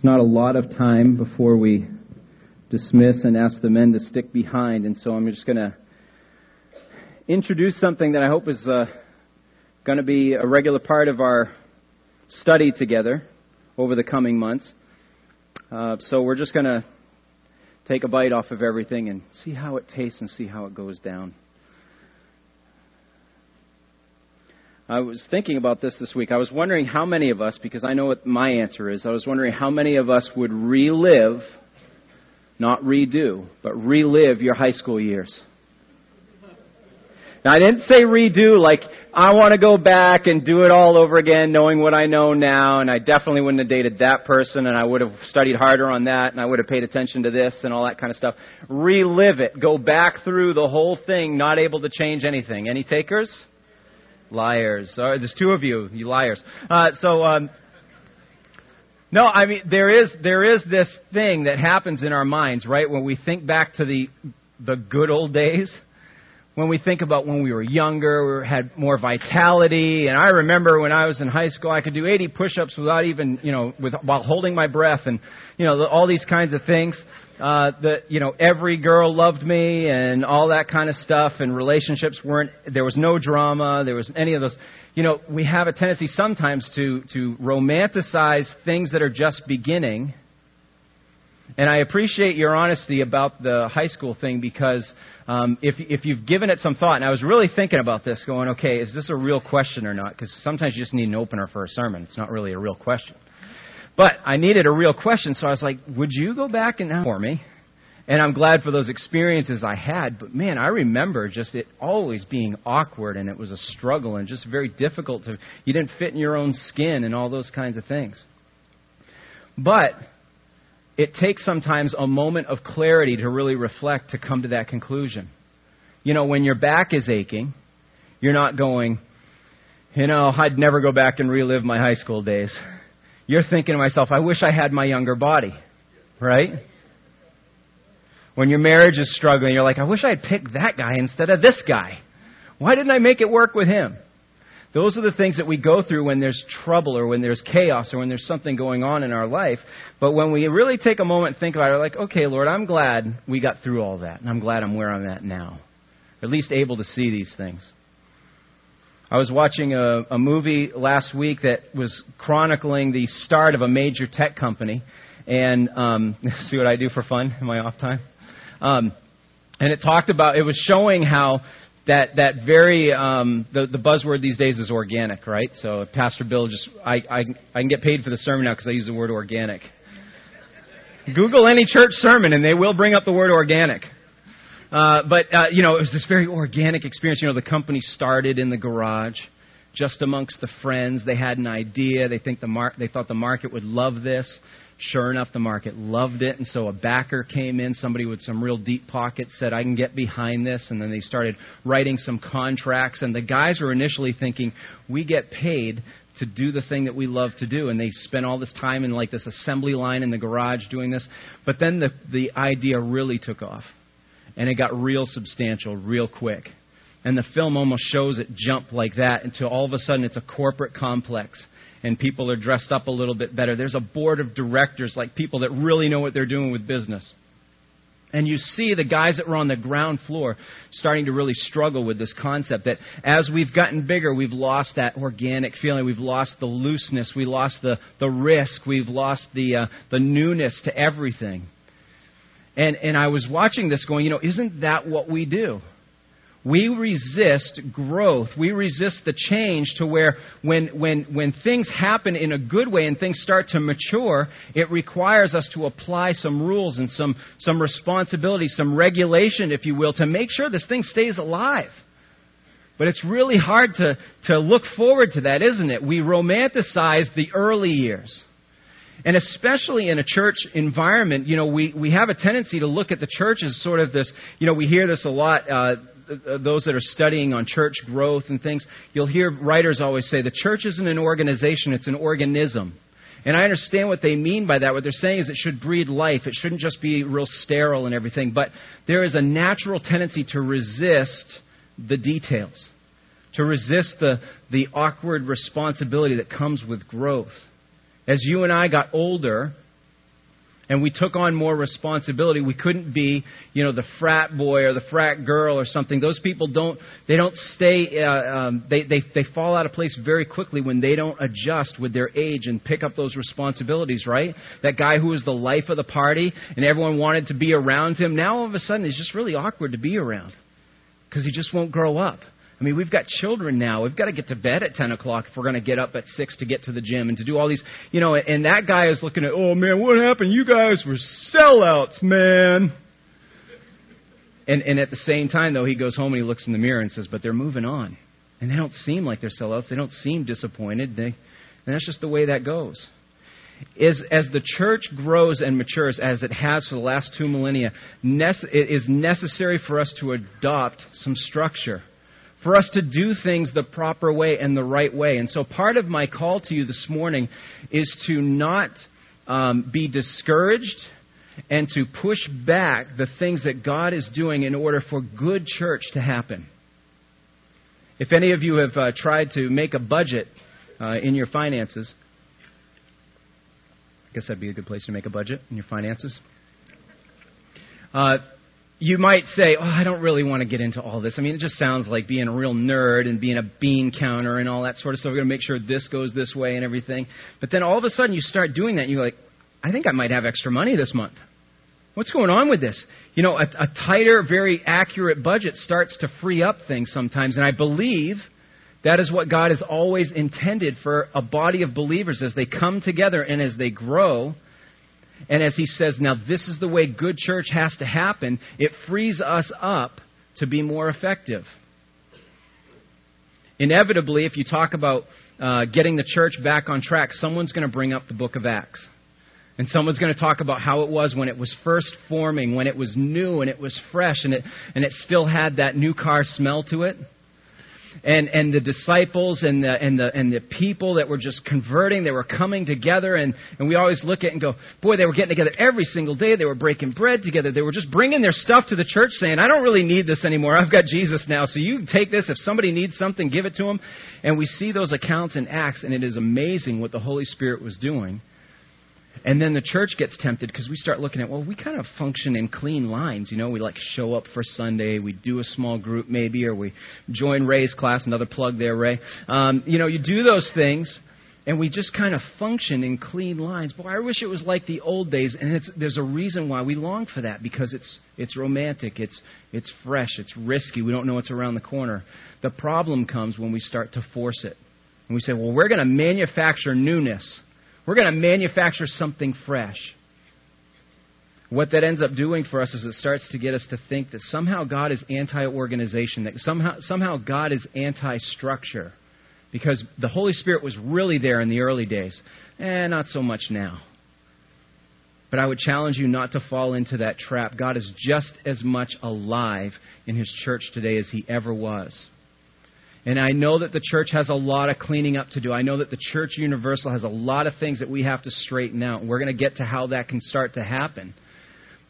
There's not a lot of time before we dismiss and ask the men to stick behind, and so I'm just going to introduce something that I hope is uh, going to be a regular part of our study together over the coming months. Uh, so we're just going to take a bite off of everything and see how it tastes and see how it goes down. I was thinking about this this week. I was wondering how many of us, because I know what my answer is, I was wondering how many of us would relive, not redo, but relive your high school years. Now, I didn't say redo like I want to go back and do it all over again, knowing what I know now, and I definitely wouldn't have dated that person, and I would have studied harder on that, and I would have paid attention to this and all that kind of stuff. Relive it. Go back through the whole thing, not able to change anything. Any takers? Liars. Uh, there's two of you, you liars. Uh, so, um, no, I mean there is there is this thing that happens in our minds, right? When we think back to the the good old days, when we think about when we were younger, we had more vitality. And I remember when I was in high school, I could do 80 push-ups without even, you know, with, while holding my breath, and you know, all these kinds of things. Uh, that you know, every girl loved me, and all that kind of stuff. And relationships weren't. There was no drama. There was any of those. You know, we have a tendency sometimes to to romanticize things that are just beginning and I appreciate your honesty about the high school thing because um, if, if you've given it some thought, and I was really thinking about this, going, okay, is this a real question or not? Because sometimes you just need an opener for a sermon. It's not really a real question. But I needed a real question, so I was like, would you go back and for me? And I'm glad for those experiences I had, but man, I remember just it always being awkward and it was a struggle and just very difficult to, you didn't fit in your own skin and all those kinds of things. But it takes sometimes a moment of clarity to really reflect to come to that conclusion. You know, when your back is aching, you're not going, you know, I'd never go back and relive my high school days. You're thinking to myself, I wish I had my younger body, right? When your marriage is struggling, you're like, I wish I had picked that guy instead of this guy. Why didn't I make it work with him? Those are the things that we go through when there's trouble or when there's chaos or when there's something going on in our life. But when we really take a moment and think about it, we're like, okay, Lord, I'm glad we got through all that. And I'm glad I'm where I'm at now. At least able to see these things. I was watching a, a movie last week that was chronicling the start of a major tech company. And um, see what I do for fun in my off time? Um, and it talked about, it was showing how that that very um, the the buzzword these days is organic, right? So Pastor Bill just I I, I can get paid for the sermon now because I use the word organic. Google any church sermon and they will bring up the word organic. Uh, but uh, you know, it was this very organic experience. You know, the company started in the garage, just amongst the friends. They had an idea. They think the mar- they thought the market would love this. Sure enough, the market loved it, and so a backer came in, somebody with some real deep pockets said, I can get behind this, and then they started writing some contracts, and the guys were initially thinking, we get paid to do the thing that we love to do, and they spent all this time in like this assembly line in the garage doing this, but then the, the idea really took off, and it got real substantial real quick. And the film almost shows it jump like that until all of a sudden it's a corporate complex and people are dressed up a little bit better. There's a board of directors, like people that really know what they're doing with business. And you see the guys that were on the ground floor starting to really struggle with this concept that as we've gotten bigger, we've lost that organic feeling. We've lost the looseness. We lost the, the risk. We've lost the, uh, the newness to everything. And, and I was watching this going, you know, isn't that what we do? We resist growth. We resist the change to where when, when, when things happen in a good way and things start to mature, it requires us to apply some rules and some, some responsibility, some regulation, if you will, to make sure this thing stays alive. But it's really hard to, to look forward to that, isn't it? We romanticize the early years. And especially in a church environment, you know, we, we have a tendency to look at the church as sort of this, you know, we hear this a lot. Uh, Uh, those that are studying on church growth and things, you'll hear writers always say the church isn't an organization, it's an organism. And I understand what they mean by that. What they're saying is it should breed life. It shouldn't just be real sterile and everything. But there is a natural tendency to resist the details, to resist the, the awkward responsibility that comes with growth. As you and I got older, and we took on more responsibility. We couldn't be, you know, the frat boy or the frat girl or something. Those people don't, they don't stay, uh, um, they, they, they fall out of place very quickly when they don't adjust with their age and pick up those responsibilities, right? That guy who was the life of the party and everyone wanted to be around him, now all of a sudden it's just really awkward to be around because he just won't grow up. I mean, we've got children now. We've got to get to bed at 10 o'clock if we're going to get up at 6 to get to the gym and to do all these, you know, and that guy is looking at, oh man, what happened? You guys were sellouts, man. And, and at the same time, though, he goes home and he looks in the mirror and says, but they're moving on. And they don't seem like they're sellouts. They don't seem disappointed. They, and that's just the way that goes. Is, as the church grows and matures, as it has for the last two millennia, it is necessary for us to adopt some structure for us to do things the proper way and the right way. And so part of my call to you this morning is to not um, be discouraged and to push back the things that God is doing in order for good church to happen. If any of you have uh, tried to make a budget uh, in your finances, I guess that'd be a good place to make a budget in your finances. Uh, you might say, oh, I don't really want to get into all this. I mean, it just sounds like being a real nerd and being a bean counter and all that sort of stuff. We're going to make sure this goes this way and everything. But then all of a sudden you start doing that and you're like, I think I might have extra money this month. What's going on with this? You know, a, a tighter, very accurate budget starts to free up things sometimes. And I believe that is what God has always intended for a body of believers as they come together and as they grow and as he says, now this is the way good church has to happen, it frees us up to be more effective. Inevitably, if you talk about uh, getting the church back on track, someone's going to bring up the book of Acts. And someone's going to talk about how it was when it was first forming, when it was new and it was fresh and it, and it still had that new car smell to it and, and the disciples and the, and, the, and the people that were just converting, they were coming together, and, and we always look at it and go, boy, they were getting together every single day. They were breaking bread together. They were just bringing their stuff to the church saying, I don't really need this anymore. I've got Jesus now. So you take this. If somebody needs something, give it to them. And we see those accounts in Acts, and it is amazing what the Holy Spirit was doing. And then the church gets tempted because we start looking at, well, we kind of function in clean lines. You know, we like show up for Sunday, we do a small group maybe, or we join Ray's class, another plug there, Ray. Um, you know, you do those things, and we just kind of function in clean lines. Boy, I wish it was like the old days, and it's, there's a reason why we long for that because it's it's romantic, it's it's fresh, it's risky. We don't know what's around the corner. The problem comes when we start to force it, and we say, well, we're going to manufacture newness we're going to manufacture something fresh. What that ends up doing for us is it starts to get us to think that somehow God is anti organization, that somehow, somehow God is anti structure. Because the Holy Spirit was really there in the early days. Eh, not so much now. But I would challenge you not to fall into that trap. God is just as much alive in His church today as He ever was. And I know that the church has a lot of cleaning up to do. I know that the church universal has a lot of things that we have to straighten out. We're going to get to how that can start to happen.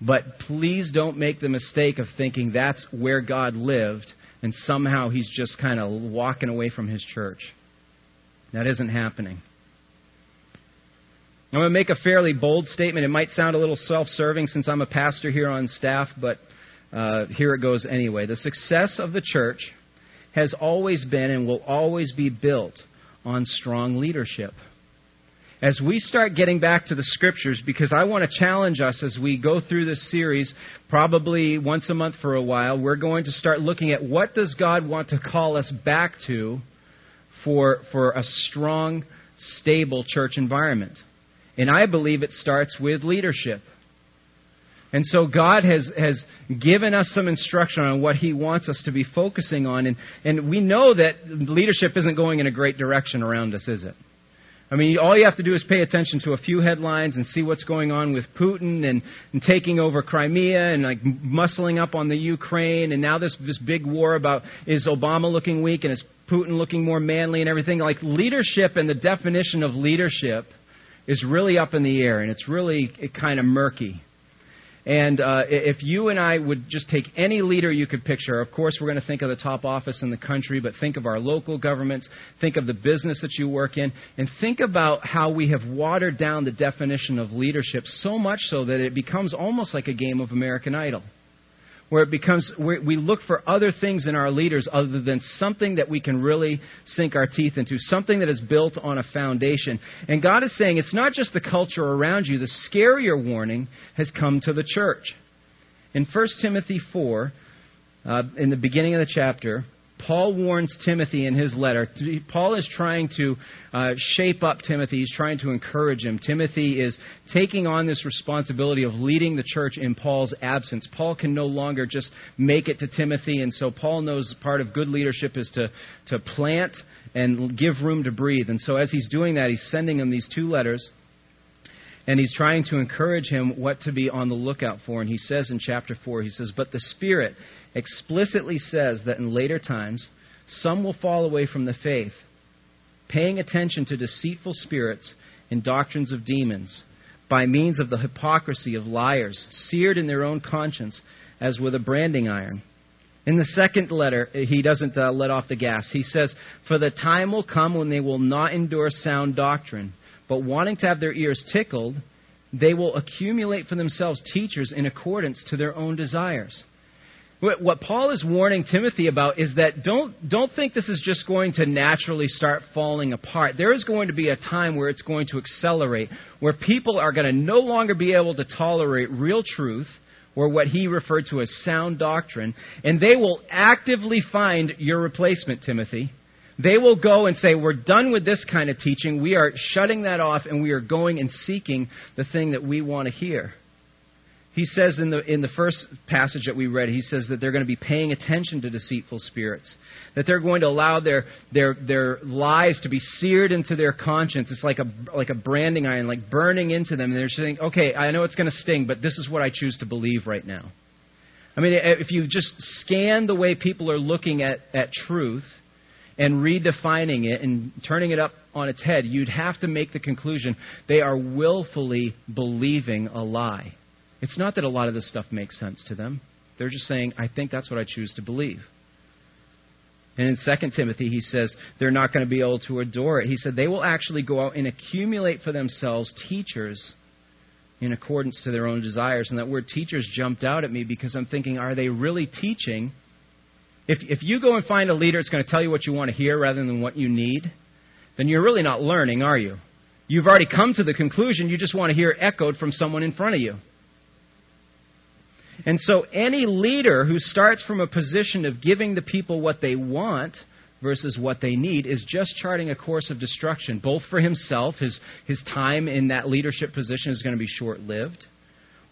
But please don't make the mistake of thinking that's where God lived and somehow he's just kind of walking away from his church. That isn't happening. I'm going to make a fairly bold statement. It might sound a little self serving since I'm a pastor here on staff, but uh, here it goes anyway. The success of the church has always been and will always be built on strong leadership. As we start getting back to the scriptures, because I want to challenge us as we go through this series, probably once a month for a while, we're going to start looking at what does God want to call us back to for, for a strong, stable church environment. And I believe it starts with leadership. And so God has, has given us some instruction on what He wants us to be focusing on. And, and we know that leadership isn't going in a great direction around us, is it? I mean, all you have to do is pay attention to a few headlines and see what's going on with Putin and, and taking over Crimea and like muscling up on the Ukraine and now this this big war about is Obama looking weak and is Putin looking more manly and everything. Like leadership and the definition of leadership is really up in the air and it's really kind of murky. And uh, if you and I would just take any leader you could picture, of course, we're going to think of the top office in the country, but think of our local governments, think of the business that you work in, and think about how we have watered down the definition of leadership so much so that it becomes almost like a game of American Idol where it becomes where we look for other things in our leaders other than something that we can really sink our teeth into, something that is built on a foundation. And God is saying it's not just the culture around you. The scarier warning has come to the church. In 1 Timothy 4, uh, in the beginning of the chapter, Paul warns Timothy in his letter. Paul is trying to uh, shape up Timothy. He's trying to encourage him. Timothy is taking on this responsibility of leading the church in Paul's absence. Paul can no longer just make it to Timothy, and so Paul knows part of good leadership is to, to plant and give room to breathe. And so as he's doing that, he's sending him these two letters. And he's trying to encourage him what to be on the lookout for. And he says in chapter 4, he says, But the Spirit explicitly says that in later times, some will fall away from the faith, paying attention to deceitful spirits and doctrines of demons, by means of the hypocrisy of liars, seared in their own conscience as with a branding iron. In the second letter, he doesn't uh, let off the gas. He says, For the time will come when they will not endure sound doctrine, but wanting to have their ears tickled, they will accumulate for themselves teachers in accordance to their own desires what Paul is warning Timothy about is that don't, don't think this is just going to naturally start falling apart. There is going to be a time where it's going to accelerate, where people are going to no longer be able to tolerate real truth or what he referred to as sound doctrine, and they will actively find your replacement, Timothy. They will go and say, We're done with this kind of teaching. We are shutting that off, and we are going and seeking the thing that we want to hear. He says in the, in the first passage that we read, he says that they're going to be paying attention to deceitful spirits, that they're going to allow their, their, their lies to be seared into their conscience. It's like a, like a branding iron, like burning into them. And they're saying, okay, I know it's going to sting, but this is what I choose to believe right now. I mean, if you just scan the way people are looking at, at truth and redefining it and turning it up on its head, you'd have to make the conclusion they are willfully believing a lie. It's not that a lot of this stuff makes sense to them. They're just saying, I think that's what I choose to believe. And in 2 Timothy, he says they're not going to be able to adore it. He said they will actually go out and accumulate for themselves teachers in accordance to their own desires. And that word teachers jumped out at me because I'm thinking, are they really teaching? If, if you go and find a leader that's going to tell you what you want to hear rather than what you need, then you're really not learning, are you? You've already come to the conclusion you just want to hear echoed from someone in front of you. And so any leader who starts from a position of giving the people what they want versus what they need is just charting a course of destruction, both for himself, his, his time in that leadership position is going to be short lived,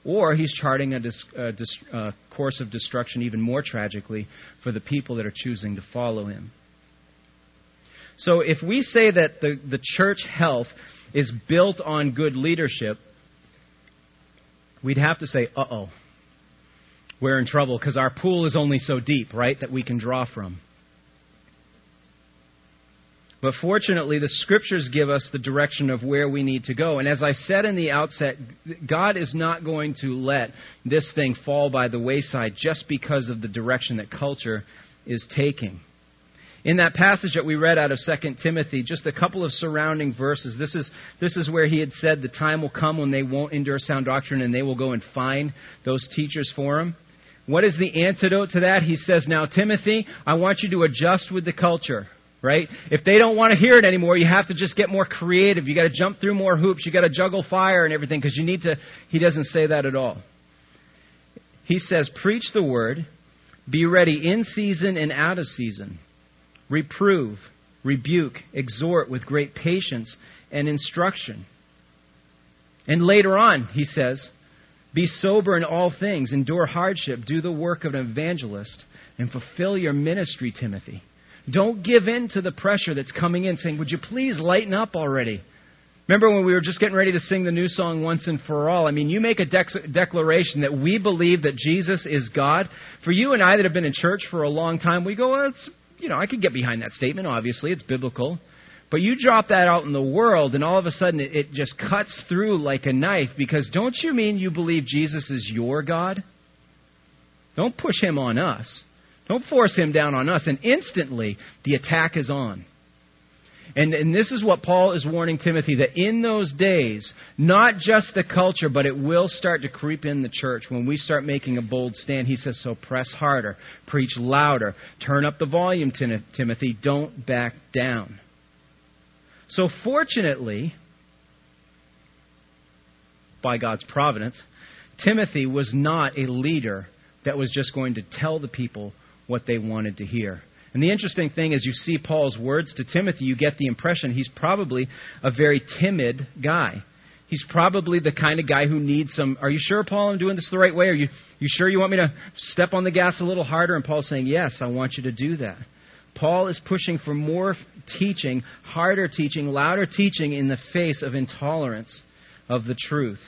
or he's charting a, dis, a, dis, a course of destruction even more tragically for the people that are choosing to follow him. So if we say that the, the church health is built on good leadership, we'd have to say, uh oh we're in trouble because our pool is only so deep, right, that we can draw from. But fortunately, the scriptures give us the direction of where we need to go. And as I said in the outset, God is not going to let this thing fall by the wayside just because of the direction that culture is taking. In that passage that we read out of 2 Timothy, just a couple of surrounding verses, this is, this is where he had said the time will come when they won't endure sound doctrine and they will go and find those teachers for them. What is the antidote to that? He says, Now, Timothy, I want you to adjust with the culture, right? If they don't want to hear it anymore, you have to just get more creative. You got to jump through more hoops. You got to juggle fire and everything because you need to. He doesn't say that at all. He says, Preach the word, be ready in season and out of season, reprove, rebuke, exhort with great patience and instruction. And later on, he says, be sober in all things, endure hardship, do the work of an evangelist, and fulfill your ministry, Timothy. Don't give in to the pressure that's coming in saying, Would you please lighten up already? Remember when we were just getting ready to sing the new song Once and For All? I mean, you make a declaration that we believe that Jesus is God. For you and I that have been in church for a long time, we go, well, it's, you know, I could get behind that statement, obviously. It's biblical. But you drop that out in the world, and all of a sudden it, it just cuts through like a knife because don't you mean you believe Jesus is your God? Don't push him on us. Don't force him down on us. And instantly, the attack is on. And, and this is what Paul is warning Timothy that in those days, not just the culture, but it will start to creep in the church when we start making a bold stand. He says, So press harder, preach louder, turn up the volume, Timothy, don't back down. So, fortunately, by God's providence, Timothy was not a leader that was just going to tell the people what they wanted to hear. And the interesting thing is, you see Paul's words to Timothy, you get the impression he's probably a very timid guy. He's probably the kind of guy who needs some. Are you sure, Paul, I'm doing this the right way? Are you, you sure you want me to step on the gas a little harder? And Paul's saying, Yes, I want you to do that. Paul is pushing for more teaching, harder teaching, louder teaching in the face of intolerance of the truth.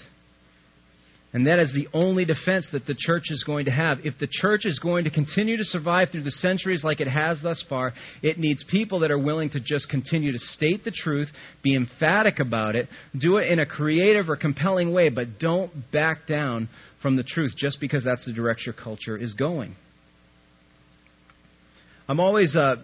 And that is the only defense that the church is going to have. If the church is going to continue to survive through the centuries like it has thus far, it needs people that are willing to just continue to state the truth, be emphatic about it, do it in a creative or compelling way, but don't back down from the truth just because that's the direction your culture is going. I'm always, uh,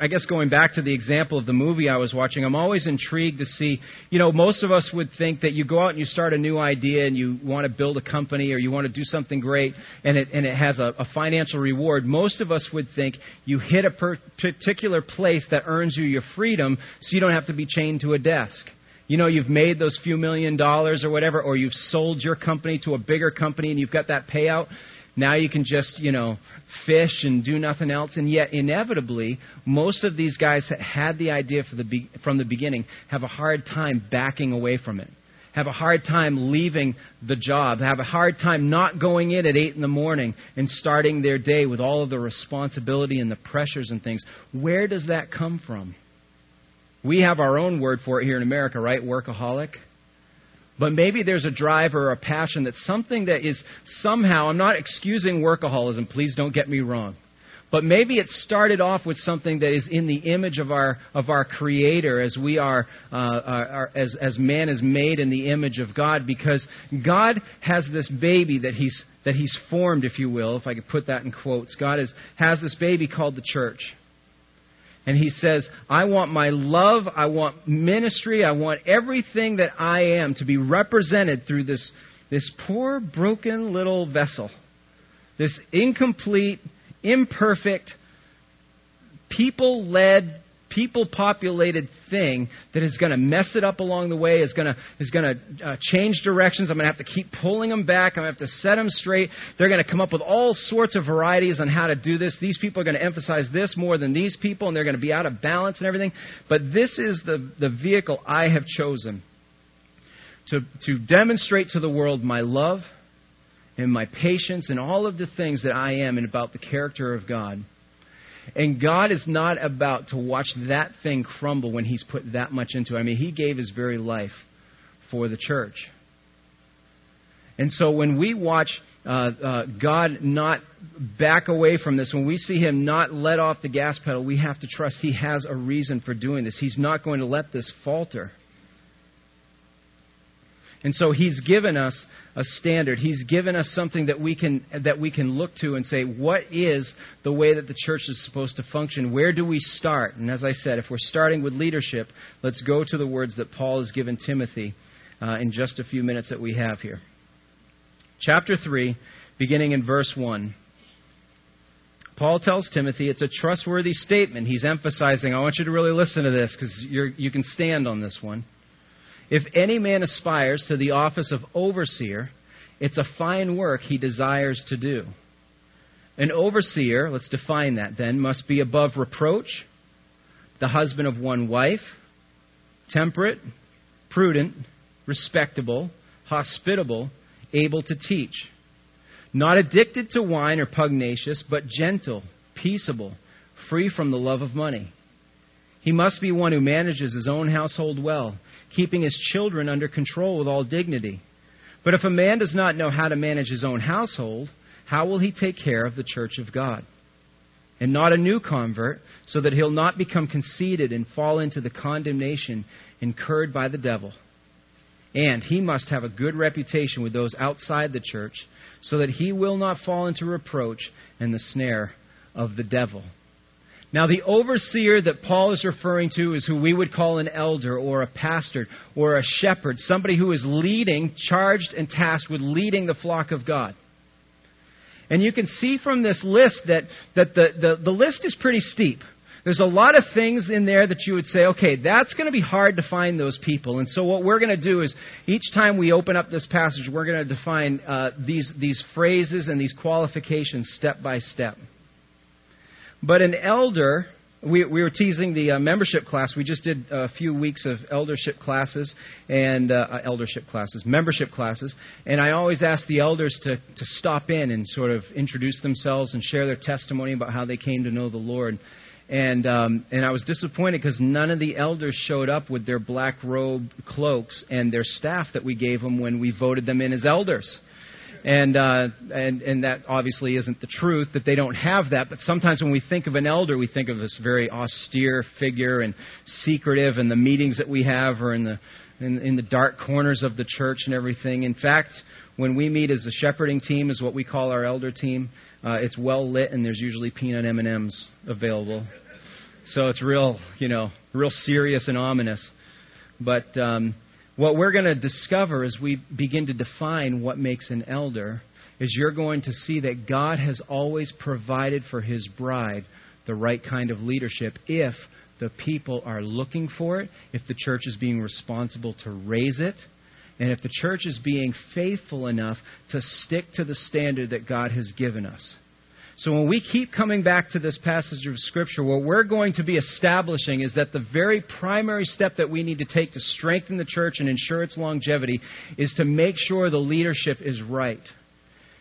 I guess, going back to the example of the movie I was watching, I'm always intrigued to see, you know, most of us would think that you go out and you start a new idea and you want to build a company or you want to do something great and it, and it has a, a financial reward. Most of us would think you hit a per- particular place that earns you your freedom so you don't have to be chained to a desk. You know, you've made those few million dollars or whatever, or you've sold your company to a bigger company and you've got that payout. Now you can just, you know, fish and do nothing else. And yet, inevitably, most of these guys that had the idea the from the beginning have a hard time backing away from it. Have a hard time leaving the job. Have a hard time not going in at 8 in the morning and starting their day with all of the responsibility and the pressures and things. Where does that come from? We have our own word for it here in America, right? Workaholic. But maybe there's a drive or a passion that's something that is somehow, I'm not excusing workaholism, please don't get me wrong. But maybe it started off with something that is in the image of our, of our Creator as we are, uh, are, as, as man is made in the image of God because God has this baby that he's, that he's formed, if you will, if I could put that in quotes. God is, has this baby called the church. And he says, I want my love, I want ministry, I want everything that I am to be represented through this, this poor, broken little vessel. This incomplete, imperfect, people led people populated thing that is going to mess it up along the way, is going to, is going to uh, change directions. I'm going to have to keep pulling them back. I'm going to have to set them straight. They're going to come up with all sorts of varieties on how to do this. These people are going to emphasize this more than these people, and they're going to be out of balance and everything. But this is the, the vehicle I have chosen to, to demonstrate to the world my love and my patience and all of the things that I am and about the character of God. And God is not about to watch that thing crumble when He's put that much into it. I mean, He gave His very life for the church. And so when we watch uh, uh, God not back away from this, when we see Him not let off the gas pedal, we have to trust He has a reason for doing this. He's not going to let this falter. And so he's given us a standard. He's given us something that we can that we can look to and say, what is the way that the church is supposed to function? Where do we start? And as I said, if we're starting with leadership, let's go to the words that Paul has given Timothy uh, in just a few minutes that we have here. Chapter 3, beginning in verse 1. Paul tells Timothy it's a trustworthy statement. He's emphasizing, I want you to really listen to this because you can stand on this one. If any man aspires to the office of overseer, it's a fine work he desires to do. An overseer, let's define that then, must be above reproach, the husband of one wife, temperate, prudent, respectable, hospitable, able to teach, not addicted to wine or pugnacious, but gentle, peaceable, free from the love of money. He must be one who manages his own household well keeping his children under control with all dignity. But if a man does not know how to manage his own household, how will he take care of the church of God? and not a new convert, so that he'll not become conceited and fall into the condemnation incurred by the devil. And he must have a good reputation with those outside the church, so that he will not fall into reproach and the snare of the devil. Now, the overseer that Paul is referring to is who we would call an elder or a pastor or a shepherd, somebody who is leading, charged and tasked with leading the flock of God. And you can see from this list that, that the, the, the list is pretty steep. There's a lot of things in there that you would say, okay, that's going to be hard to find those people. And so what we're going to do is each time we open up this passage, we're going to define uh, these, these phrases and these qualifications step by step. But an elder, we, we were teasing the uh, membership class. We just did a few weeks of eldership classes and uh, uh, eldership classes, membership classes. And I always ask the elders to, to stop in and sort of introduce themselves and share their testimony about how they came to know the Lord. And um, and I was disappointed because none of the elders showed up with their black robe cloaks and their staff that we gave them when we voted them in as elders and uh, and and that obviously isn't the truth that they don't have that. But sometimes when we think of an elder, we think of this very austere figure and secretive, and the meetings that we have are in the in, in the dark corners of the church and everything. In fact, when we meet as a shepherding team, is what we call our elder team. Uh, it's well lit, and there's usually peanut M and M's available. So it's real, you know, real serious and ominous. But um, what we're going to discover as we begin to define what makes an elder is you're going to see that God has always provided for his bride the right kind of leadership if the people are looking for it, if the church is being responsible to raise it, and if the church is being faithful enough to stick to the standard that God has given us. So when we keep coming back to this passage of Scripture, what we're going to be establishing is that the very primary step that we need to take to strengthen the church and ensure its longevity is to make sure the leadership is right.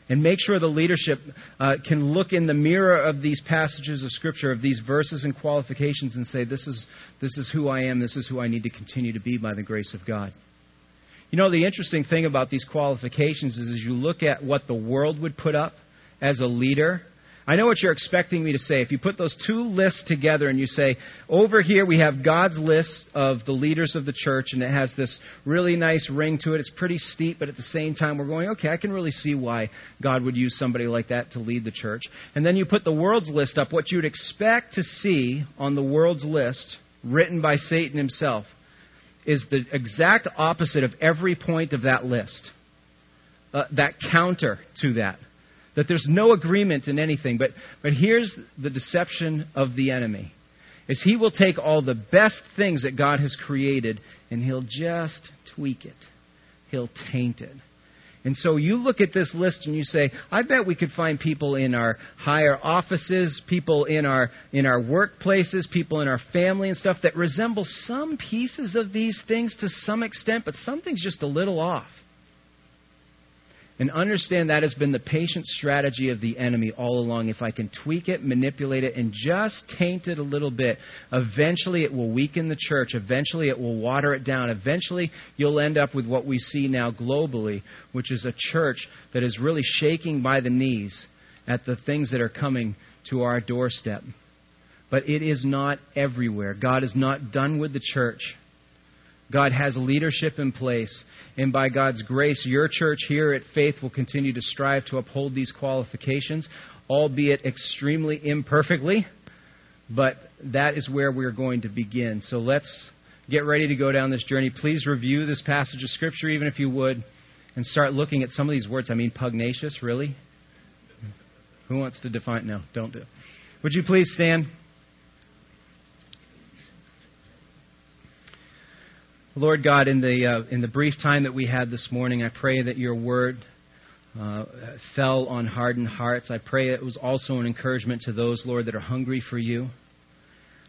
And make sure the leadership uh, can look in the mirror of these passages of Scripture, of these verses and qualifications, and say, this is, this is who I am, this is who I need to continue to be by the grace of God. You know, the interesting thing about these qualifications is as you look at what the world would put up as a leader, I know what you're expecting me to say. If you put those two lists together and you say, over here we have God's list of the leaders of the church, and it has this really nice ring to it. It's pretty steep, but at the same time, we're going, okay, I can really see why God would use somebody like that to lead the church. And then you put the world's list up, what you'd expect to see on the world's list, written by Satan himself, is the exact opposite of every point of that list. Uh, that counter to that that there's no agreement in anything. But, but here's the deception of the enemy is he will take all the best things that God has created and he'll just tweak it. He'll taint it. And so you look at this list and you say, I bet we could find people in our higher offices, people in our in our workplaces, people in our family and stuff that resemble some pieces of these things to some extent, but something's just a little off. And understand that has been the patient strategy of the enemy all along. If I can tweak it, manipulate it, and just taint it a little bit, eventually it will weaken the church. Eventually it will water it down. Eventually you'll end up with what we see now globally, which is a church that is really shaking by the knees at the things that are coming to our doorstep. But it is not everywhere. God is not done with the church. God has leadership in place. And by God's grace, your church here at Faith will continue to strive to uphold these qualifications, albeit extremely imperfectly. But that is where we're going to begin. So let's get ready to go down this journey. Please review this passage of Scripture, even if you would, and start looking at some of these words. I mean, pugnacious, really? Who wants to define? No, don't do. Would you please stand? Lord God, in the, uh, in the brief time that we had this morning, I pray that your word uh, fell on hardened hearts. I pray it was also an encouragement to those, Lord, that are hungry for you.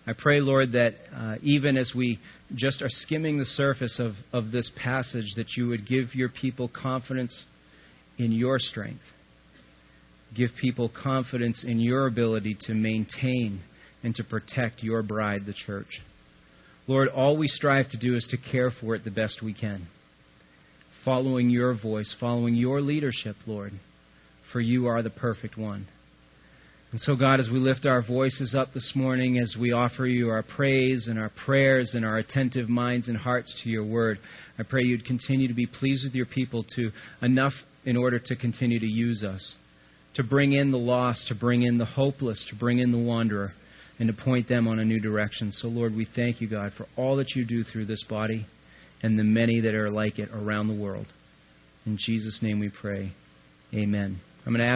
I pray, Lord, that uh, even as we just are skimming the surface of, of this passage, that you would give your people confidence in your strength. Give people confidence in your ability to maintain and to protect your bride, the church. Lord, all we strive to do is to care for it the best we can. Following your voice, following your leadership, Lord, for you are the perfect one. And so, God, as we lift our voices up this morning, as we offer you our praise and our prayers and our attentive minds and hearts to your word, I pray you'd continue to be pleased with your people to enough in order to continue to use us, to bring in the lost, to bring in the hopeless, to bring in the wanderer, and to point them on a new direction. So, Lord, we thank you, God, for all that you do through this body and the many that are like it around the world. In Jesus' name we pray. Amen. I'm going to ask